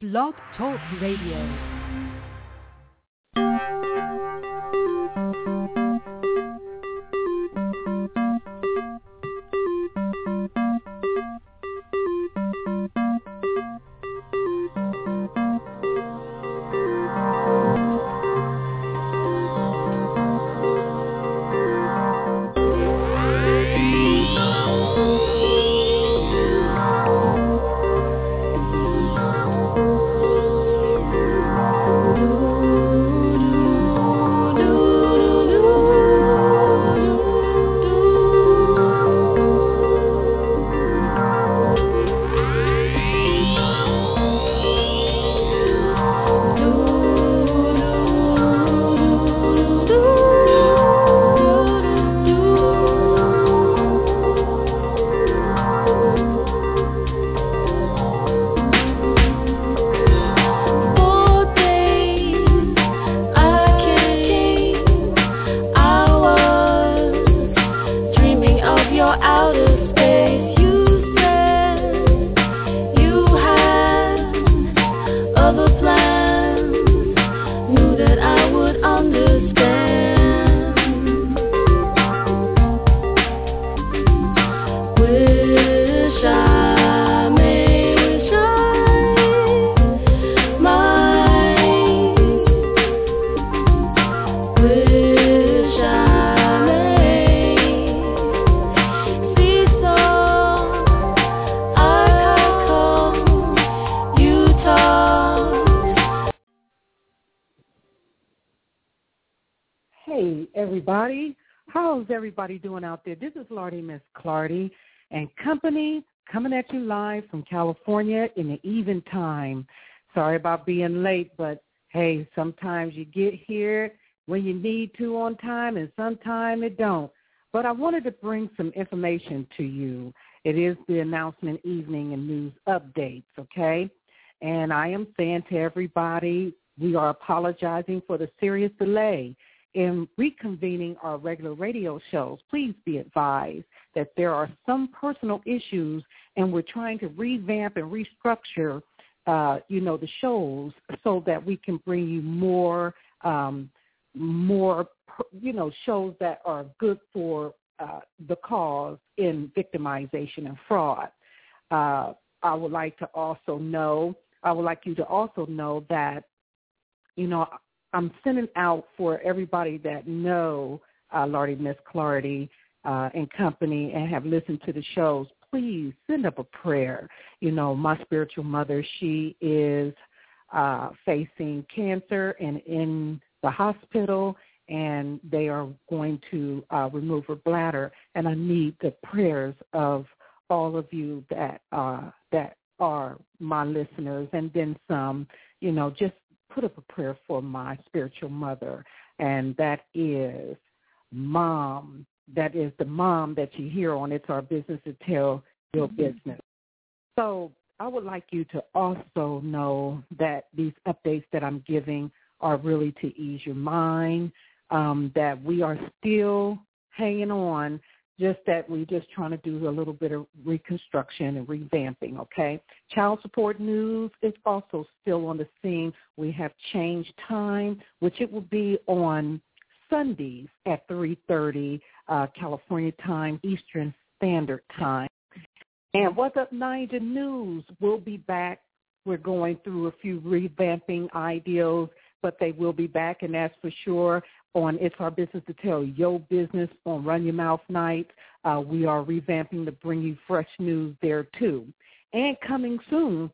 Blog Talk Radio. Everybody How's everybody doing out there? This is Lardy Miss Clardy and company coming at you live from California in the even time. Sorry about being late, but hey, sometimes you get here when you need to on time and sometimes it don't. But I wanted to bring some information to you. It is the announcement evening and news updates, okay? And I am saying to everybody, we are apologizing for the serious delay in reconvening our regular radio shows, please be advised that there are some personal issues and we're trying to revamp and restructure, uh, you know, the shows so that we can bring you more, um, more, you know, shows that are good for uh, the cause in victimization and fraud. Uh, I would like to also know, I would like you to also know that, you know, I'm sending out for everybody that know uh, Lardy Miss Clardy uh, and company and have listened to the shows. Please send up a prayer. You know, my spiritual mother, she is uh, facing cancer and in the hospital, and they are going to uh, remove her bladder. And I need the prayers of all of you that uh, that are my listeners, and then some. You know, just put up a prayer for my spiritual mother, and that is mom. That is the mom that you hear on It's Our Business to Tell Your mm-hmm. Business. So I would like you to also know that these updates that I'm giving are really to ease your mind, um, that we are still hanging on just that we're just trying to do a little bit of reconstruction and revamping, okay? Child support news is also still on the scene. We have changed time, which it will be on Sundays at 3.30 uh, California time, Eastern Standard Time. And What's Up Naija News will be back. We're going through a few revamping ideas, but they will be back, and that's for sure on It's Our Business to Tell Your Business on Run Your Mouth Night. Uh, we are revamping to bring you fresh news there too. And coming soon,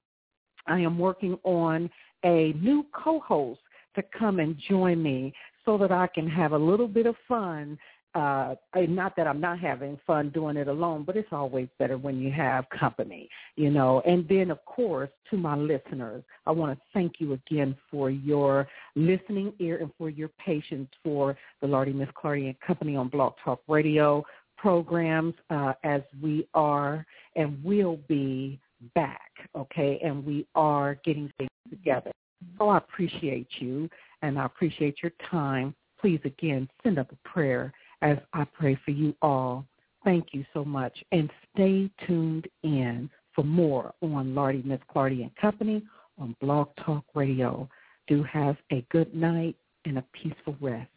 I am working on a new co-host to come and join me so that I can have a little bit of fun uh, not that I'm not having fun doing it alone, but it's always better when you have company, you know. And then, of course, to my listeners, I want to thank you again for your listening ear and for your patience for the Lardy Miss Clardy and Company on Blog Talk Radio programs uh, as we are and will be back, okay? And we are getting things together. So I appreciate you and I appreciate your time. Please, again, send up a prayer as I pray for you all. Thank you so much. And stay tuned in for more on Lardy Miss Clardy and Company on Blog Talk Radio. Do have a good night and a peaceful rest.